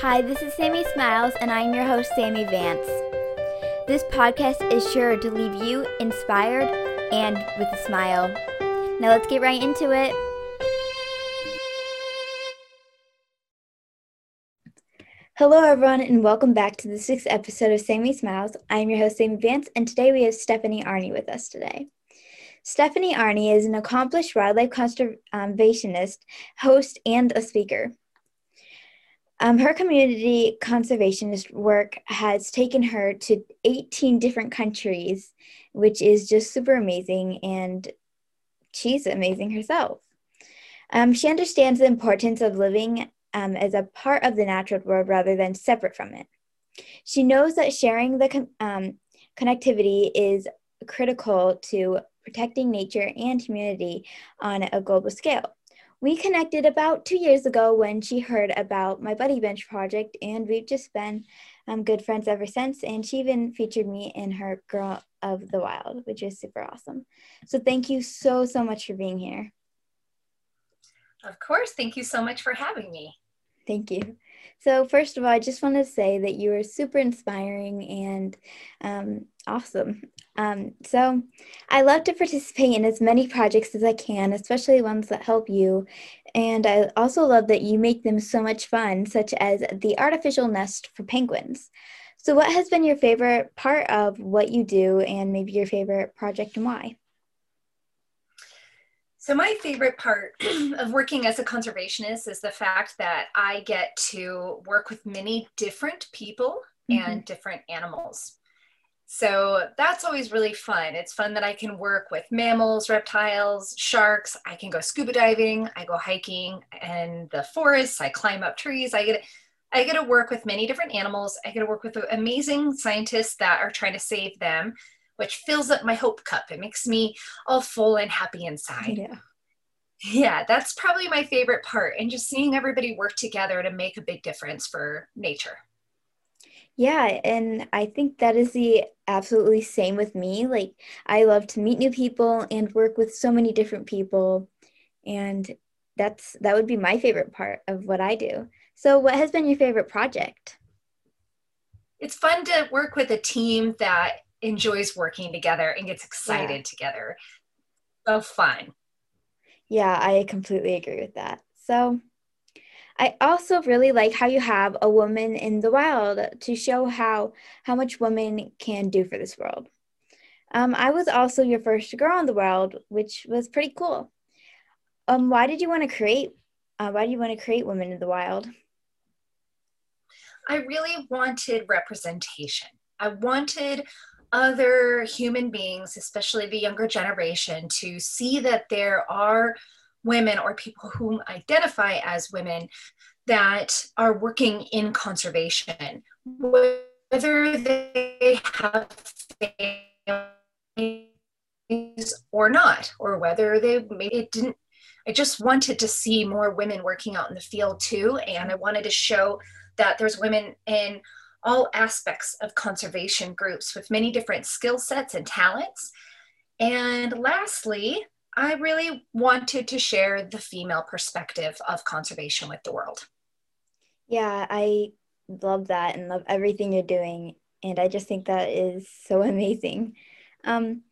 Hi, this is Sammy Smiles, and I'm your host, Sammy Vance. This podcast is sure to leave you inspired and with a smile. Now let's get right into it. Hello, everyone, and welcome back to the sixth episode of Sammy Smiles. I'm your host, Sammy Vance, and today we have Stephanie Arne with us today. Stephanie Arne is an accomplished wildlife conservationist, um, host, and a speaker. Um, her community conservationist work has taken her to 18 different countries, which is just super amazing, and she's amazing herself. Um, she understands the importance of living um, as a part of the natural world rather than separate from it. She knows that sharing the con- um, connectivity is critical to protecting nature and humanity on a global scale. We connected about two years ago when she heard about my Buddy Bench project, and we've just been um, good friends ever since. And she even featured me in her Girl of the Wild, which is super awesome. So thank you so, so much for being here. Of course. Thank you so much for having me. Thank you. So, first of all, I just want to say that you are super inspiring and um, awesome. Um, so, I love to participate in as many projects as I can, especially ones that help you. And I also love that you make them so much fun, such as the artificial nest for penguins. So, what has been your favorite part of what you do, and maybe your favorite project and why? So, my favorite part of working as a conservationist is the fact that I get to work with many different people mm-hmm. and different animals. So, that's always really fun. It's fun that I can work with mammals, reptiles, sharks. I can go scuba diving, I go hiking in the forests, I climb up trees. I get I get to work with many different animals. I get to work with amazing scientists that are trying to save them which fills up my hope cup. It makes me all full and happy inside. Yeah. Yeah, that's probably my favorite part. And just seeing everybody work together to make a big difference for nature. Yeah, and I think that is the absolutely same with me. Like, I love to meet new people and work with so many different people. And that's that would be my favorite part of what I do. So, what has been your favorite project? It's fun to work with a team that enjoys working together and gets excited yeah. together. So fun. Yeah, I completely agree with that. So I also really like how you have a woman in the wild to show how how much women can do for this world. Um, I was also your first girl in the world, which was pretty cool. Um, why did you want to create? Uh, why do you want to create Women in the Wild? I really wanted representation. I wanted other human beings, especially the younger generation, to see that there are women or people who identify as women that are working in conservation, whether they have families or not, or whether they maybe it didn't. I just wanted to see more women working out in the field too, and I wanted to show that there's women in all aspects of conservation groups with many different skill sets and talents. And lastly, I really wanted to share the female perspective of conservation with the world. Yeah, I love that and love everything you're doing. And I just think that is so amazing. Um,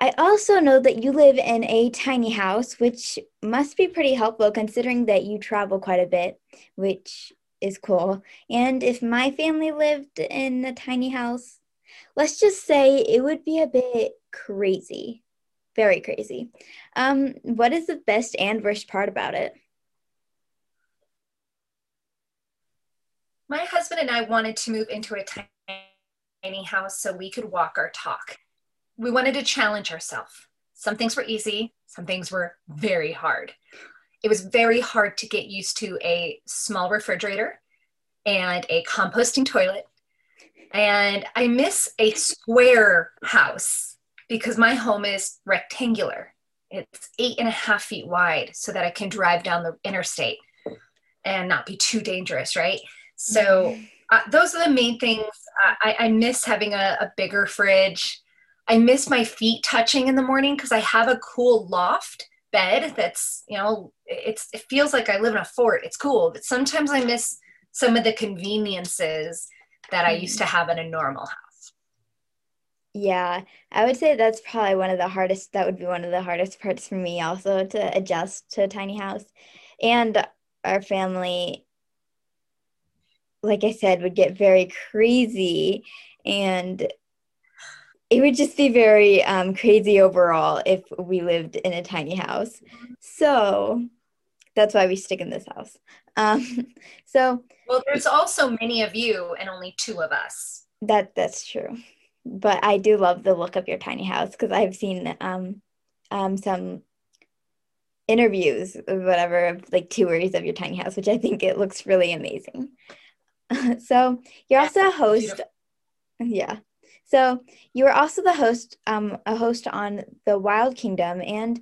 I also know that you live in a tiny house, which must be pretty helpful considering that you travel quite a bit, which is cool. And if my family lived in a tiny house, let's just say it would be a bit crazy. Very crazy. Um, what is the best and worst part about it? My husband and I wanted to move into a tiny house so we could walk our talk. We wanted to challenge ourselves. Some things were easy, some things were very hard it was very hard to get used to a small refrigerator and a composting toilet. And I miss a square house because my home is rectangular. It's eight and a half feet wide so that I can drive down the interstate and not be too dangerous, right? So, uh, those are the main things. I, I miss having a, a bigger fridge. I miss my feet touching in the morning because I have a cool loft bed that's you know it's it feels like i live in a fort it's cool but sometimes i miss some of the conveniences that I used to mm-hmm. have in a normal house. Yeah, I would say that's probably one of the hardest, that would be one of the hardest parts for me also to adjust to a tiny house. And our family, like I said, would get very crazy and it would just be very um, crazy overall if we lived in a tiny house. So that's why we stick in this house. Um, so well, there's also many of you and only two of us. That that's true, but I do love the look of your tiny house because I've seen um, um, some interviews whatever like tours of your tiny house, which I think it looks really amazing. so you're also a host. Yeah. So you were also the host, um, a host on the Wild Kingdom, and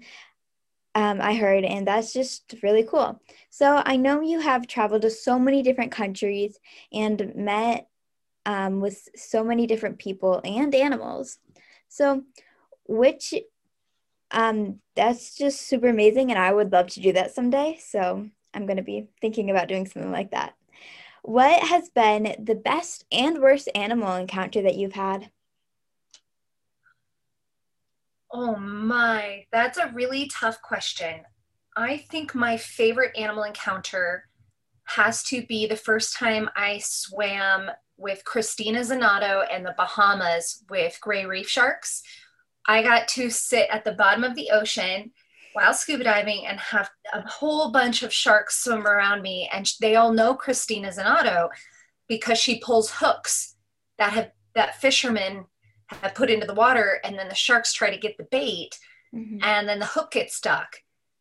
um, I heard, and that's just really cool. So I know you have traveled to so many different countries and met um, with so many different people and animals. So, which um, that's just super amazing, and I would love to do that someday. So I'm going to be thinking about doing something like that. What has been the best and worst animal encounter that you've had? Oh my, that's a really tough question. I think my favorite animal encounter has to be the first time I swam with Cristina Zenato and the Bahamas with gray reef sharks. I got to sit at the bottom of the ocean while scuba diving and have a whole bunch of sharks swim around me. And they all know Cristina Zenato because she pulls hooks that have that fishermen put into the water and then the sharks try to get the bait mm-hmm. and then the hook gets stuck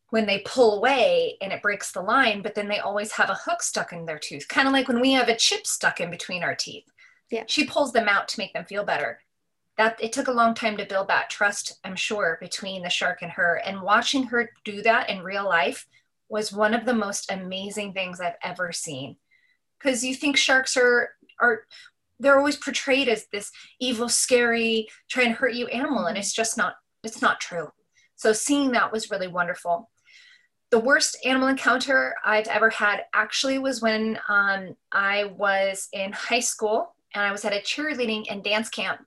when they pull away and it breaks the line but then they always have a hook stuck in their tooth kind of like when we have a chip stuck in between our teeth. Yeah. She pulls them out to make them feel better. That it took a long time to build that trust i'm sure between the shark and her and watching her do that in real life was one of the most amazing things i've ever seen. Because you think sharks are are they're always portrayed as this evil, scary, trying to hurt you animal, and it's just not. It's not true. So seeing that was really wonderful. The worst animal encounter I've ever had actually was when um, I was in high school and I was at a cheerleading and dance camp,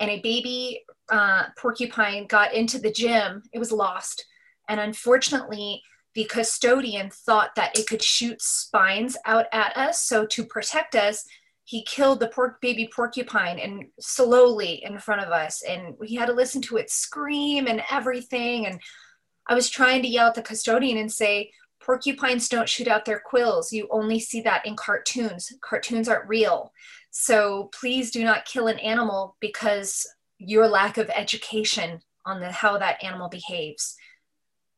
and a baby uh, porcupine got into the gym. It was lost, and unfortunately, the custodian thought that it could shoot spines out at us. So to protect us, he killed the pork baby porcupine and slowly in front of us and we had to listen to it scream and everything and i was trying to yell at the custodian and say porcupines don't shoot out their quills. You only see that in cartoons. Cartoons aren't real. So please do not kill an animal because your lack of education on the how that animal behaves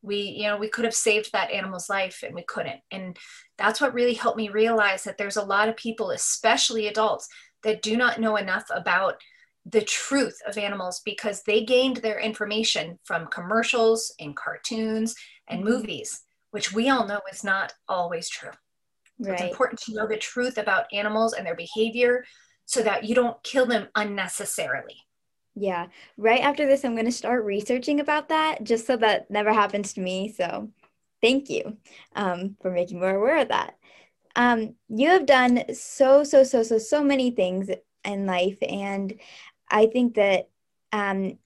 we you know we could have saved that animal's life and we couldn't and that's what really helped me realize that there's a lot of people especially adults that do not know enough about the truth of animals because they gained their information from commercials and cartoons and mm-hmm. movies which we all know is not always true right. it's important to know the truth about animals and their behavior so that you don't kill them unnecessarily yeah. Right after this, I'm going to start researching about that just so that never happens to me. So thank you um, for making me aware of that. Um, you have done so, so, so, so, so many things in life. And I think that um,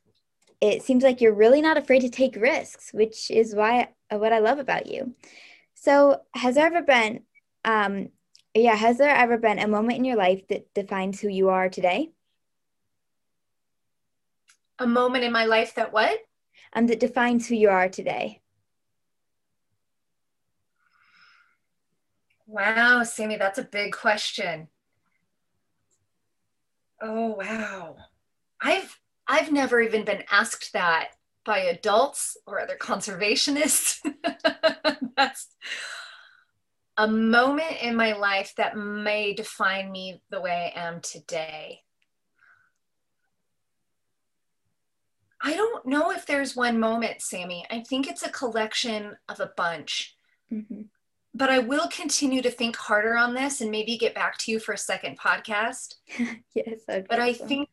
it seems like you're really not afraid to take risks, which is why what I love about you. So, has there ever been, um, yeah, has there ever been a moment in your life that defines who you are today? A moment in my life that what? Um, that defines who you are today. Wow, Sammy, that's a big question. Oh wow. I've I've never even been asked that by adults or other conservationists. that's a moment in my life that may define me the way I am today. I don't know if there's one moment, Sammy. I think it's a collection of a bunch. Mm-hmm. But I will continue to think harder on this and maybe get back to you for a second podcast. yes, I'd but I so. think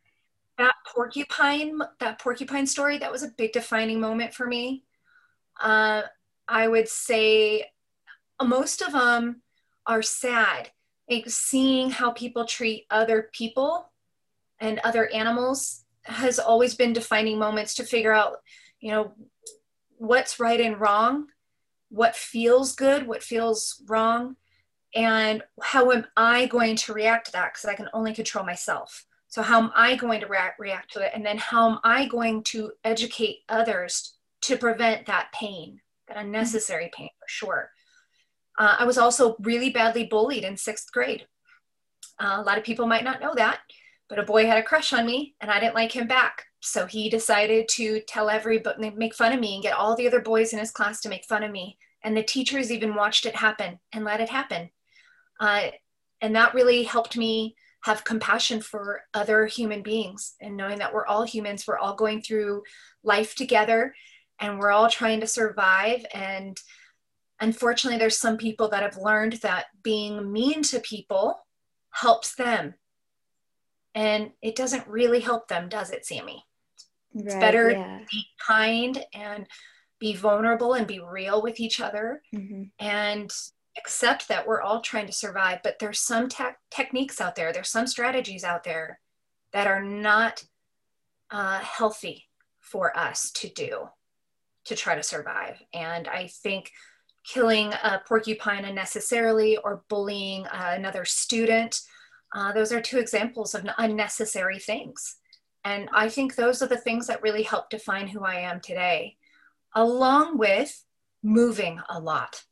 that porcupine, that porcupine story, that was a big defining moment for me. Uh, I would say most of them are sad, like seeing how people treat other people and other animals has always been defining moments to figure out, you know, what's right and wrong, what feels good, what feels wrong, and how am I going to react to that? Because I can only control myself. So, how am I going to react, react to it? And then, how am I going to educate others to prevent that pain, that unnecessary pain for sure? Uh, I was also really badly bullied in sixth grade. Uh, a lot of people might not know that, but a boy had a crush on me and I didn't like him back. So he decided to tell everybody, make fun of me and get all the other boys in his class to make fun of me. And the teachers even watched it happen and let it happen. Uh, and that really helped me have compassion for other human beings and knowing that we're all humans, we're all going through life together and we're all trying to survive. And unfortunately, there's some people that have learned that being mean to people helps them. And it doesn't really help them, does it, Sammy? Right, it's better yeah. be kind and be vulnerable and be real with each other mm-hmm. and accept that we're all trying to survive. But there's some te- techniques out there, there's some strategies out there that are not uh, healthy for us to do to try to survive. And I think killing a porcupine unnecessarily or bullying uh, another student, uh, those are two examples of unnecessary things. And I think those are the things that really help define who I am today, along with moving a lot.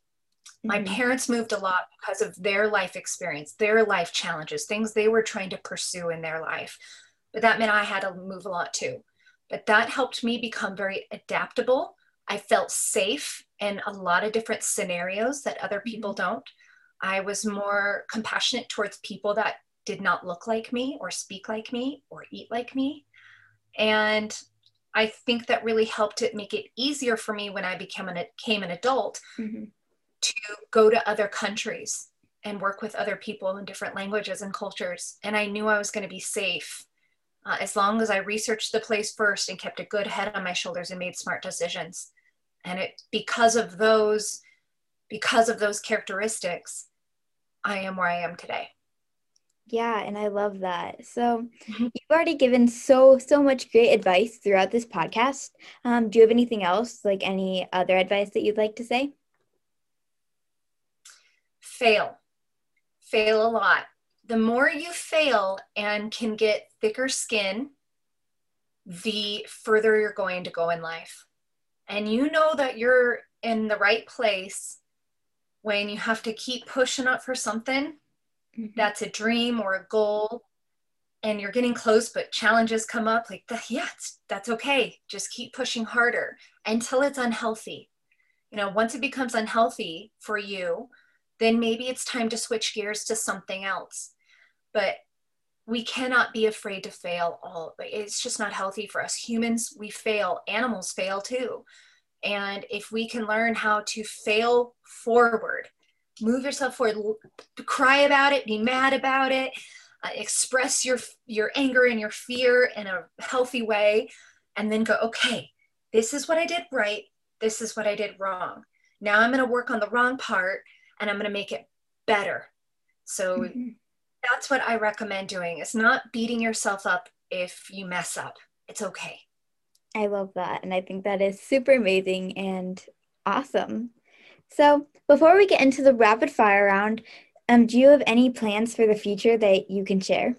Mm-hmm. My parents moved a lot because of their life experience, their life challenges, things they were trying to pursue in their life. But that meant I had to move a lot too. But that helped me become very adaptable. I felt safe in a lot of different scenarios that other people mm-hmm. don't. I was more compassionate towards people that did not look like me or speak like me or eat like me. And I think that really helped it make it easier for me when I became an, became an adult mm-hmm. to go to other countries and work with other people in different languages and cultures. And I knew I was going to be safe uh, as long as I researched the place first and kept a good head on my shoulders and made smart decisions. And it because of those because of those characteristics, I am where I am today. Yeah, and I love that. So mm-hmm. you've already given so so much great advice throughout this podcast. Um, do you have anything else, like any other advice that you'd like to say? Fail, fail a lot. The more you fail and can get thicker skin, the further you're going to go in life. And you know that you're in the right place when you have to keep pushing up for something mm-hmm. that's a dream or a goal and you're getting close but challenges come up like yeah that's okay. Just keep pushing harder until it's unhealthy. You know once it becomes unhealthy for you then maybe it's time to switch gears to something else. But we cannot be afraid to fail all it's just not healthy for us. Humans we fail. Animals fail too. And if we can learn how to fail forward move yourself forward cry about it be mad about it uh, express your your anger and your fear in a healthy way and then go okay this is what i did right this is what i did wrong. Now i'm going to work on the wrong part and i'm going to make it better. So mm-hmm. that's what i recommend doing. It's not beating yourself up if you mess up. It's okay. I love that and i think that is super amazing and awesome so, before we get into the rapid fire round, um, do you have any plans for the future that you can share?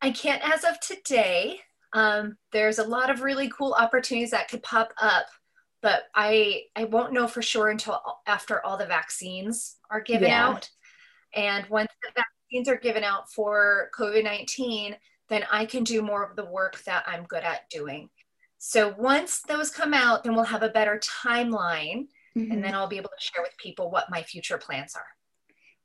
I can't as of today. Um, there's a lot of really cool opportunities that could pop up, but I I won't know for sure until after all the vaccines are given yeah. out. And once the vaccines are given out for COVID 19, then I can do more of the work that I'm good at doing. So once those come out, then we'll have a better timeline mm-hmm. and then I'll be able to share with people what my future plans are.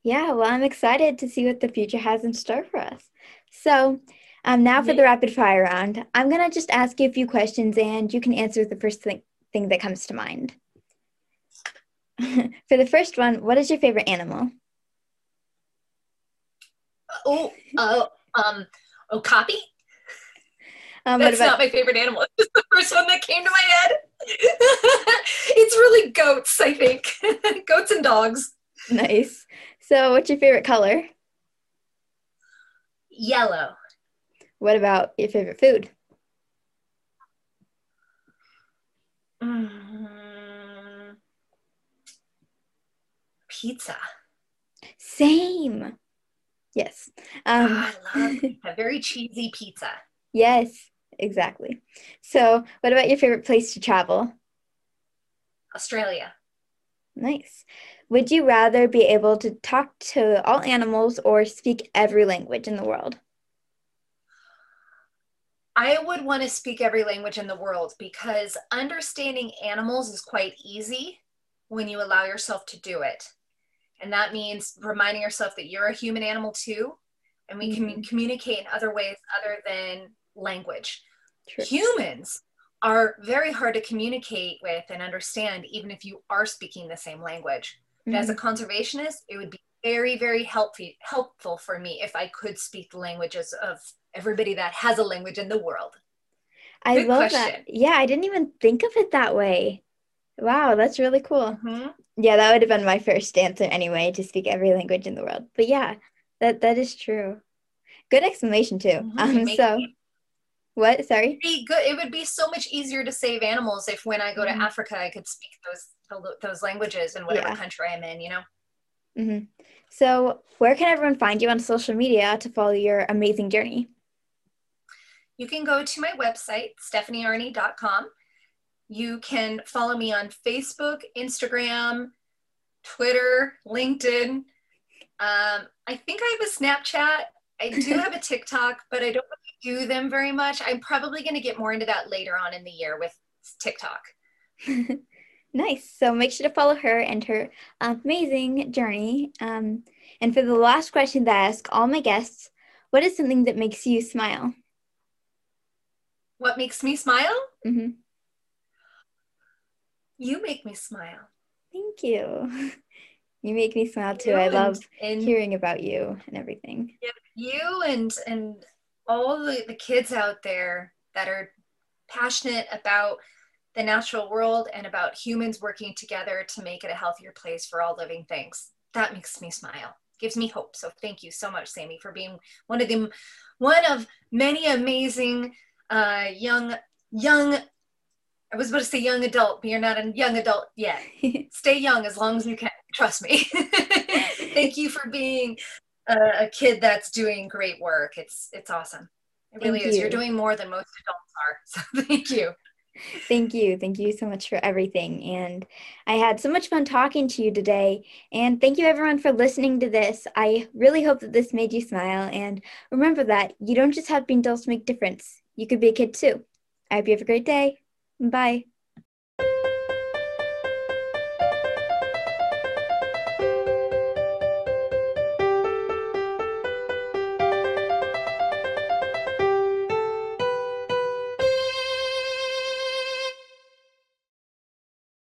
Yeah, well, I'm excited to see what the future has in store for us. So, um, now for the rapid fire round, I'm going to just ask you a few questions and you can answer the first thing, thing that comes to mind. for the first one, what is your favorite animal? Oh, uh, um, okapi. Um, That's about- not my favorite animal. It's the first one that came to my head. it's really goats, I think. goats and dogs. nice. So, what's your favorite color? Yellow. What about your favorite food? Mm, pizza. Same. Yes. Um, Ah, I love pizza. Very cheesy pizza. yes, exactly. So, what about your favorite place to travel? Australia. Nice. Would you rather be able to talk to all animals or speak every language in the world? I would want to speak every language in the world because understanding animals is quite easy when you allow yourself to do it. And that means reminding yourself that you're a human animal too, and we can Mhm. communicate in other ways other than language. True. Humans are very hard to communicate with and understand, even if you are speaking the same language. But as a Mhm. conservationist, it would be very, very helpful helpful for me if I could speak the languages of everybody that has a language in the world. I Good love question. that. Yeah, I didn't even think of it that way. Wow, that's really cool. Mhm. Yeah, that would have been my first answer anyway, to speak every language in the world. But yeah, that that is true. Good explanation too. Mhm. Um, so what? Sorry. be good. It would be so much easier to save animals if when I go to Mhm. Africa, I could speak those those languages in whatever Yeah. country I'm in. You know, hmm So where can everyone find you on social media to follow your amazing journey? you can go to my website stephaniearne.com. You can follow me on Facebook, Instagram, Twitter, LinkedIn. Um, I think I have a Snapchat. I do have a TikTok, but I don't do them very much. I'm probably going to get more into that later on in the year with TikTok. Nice. So make sure to follow her and her amazing journey. Um, and for the last question that I ask all my guests, what is something that makes you smile? What makes me smile? hmm You make me smile. Thank you. You make me smile too. You I love and hearing about you and everything. you and and all the, the kids out there that are passionate about the natural world and about humans working together to make it a healthier place for all living things. That makes me smile. Gives me hope. So thank you so much, Sammy, for being one of the one of many amazing uh, young young. I was about to say young adult, but you're not a young adult yet. Stay young as long as you can. Trust me. thank you for being a, a kid that's doing great work. It's it's awesome. It really Thank is. you. You're doing more than most adults are. So thank you. Thank you. Thank you so much for everything. And I had so much fun talking to you today. And thank you, everyone, for listening to this. I really hope that this made you smile. And remember that you don't just have to be adults to make difference, you could be a kid too. I hope you have a great day. Bye.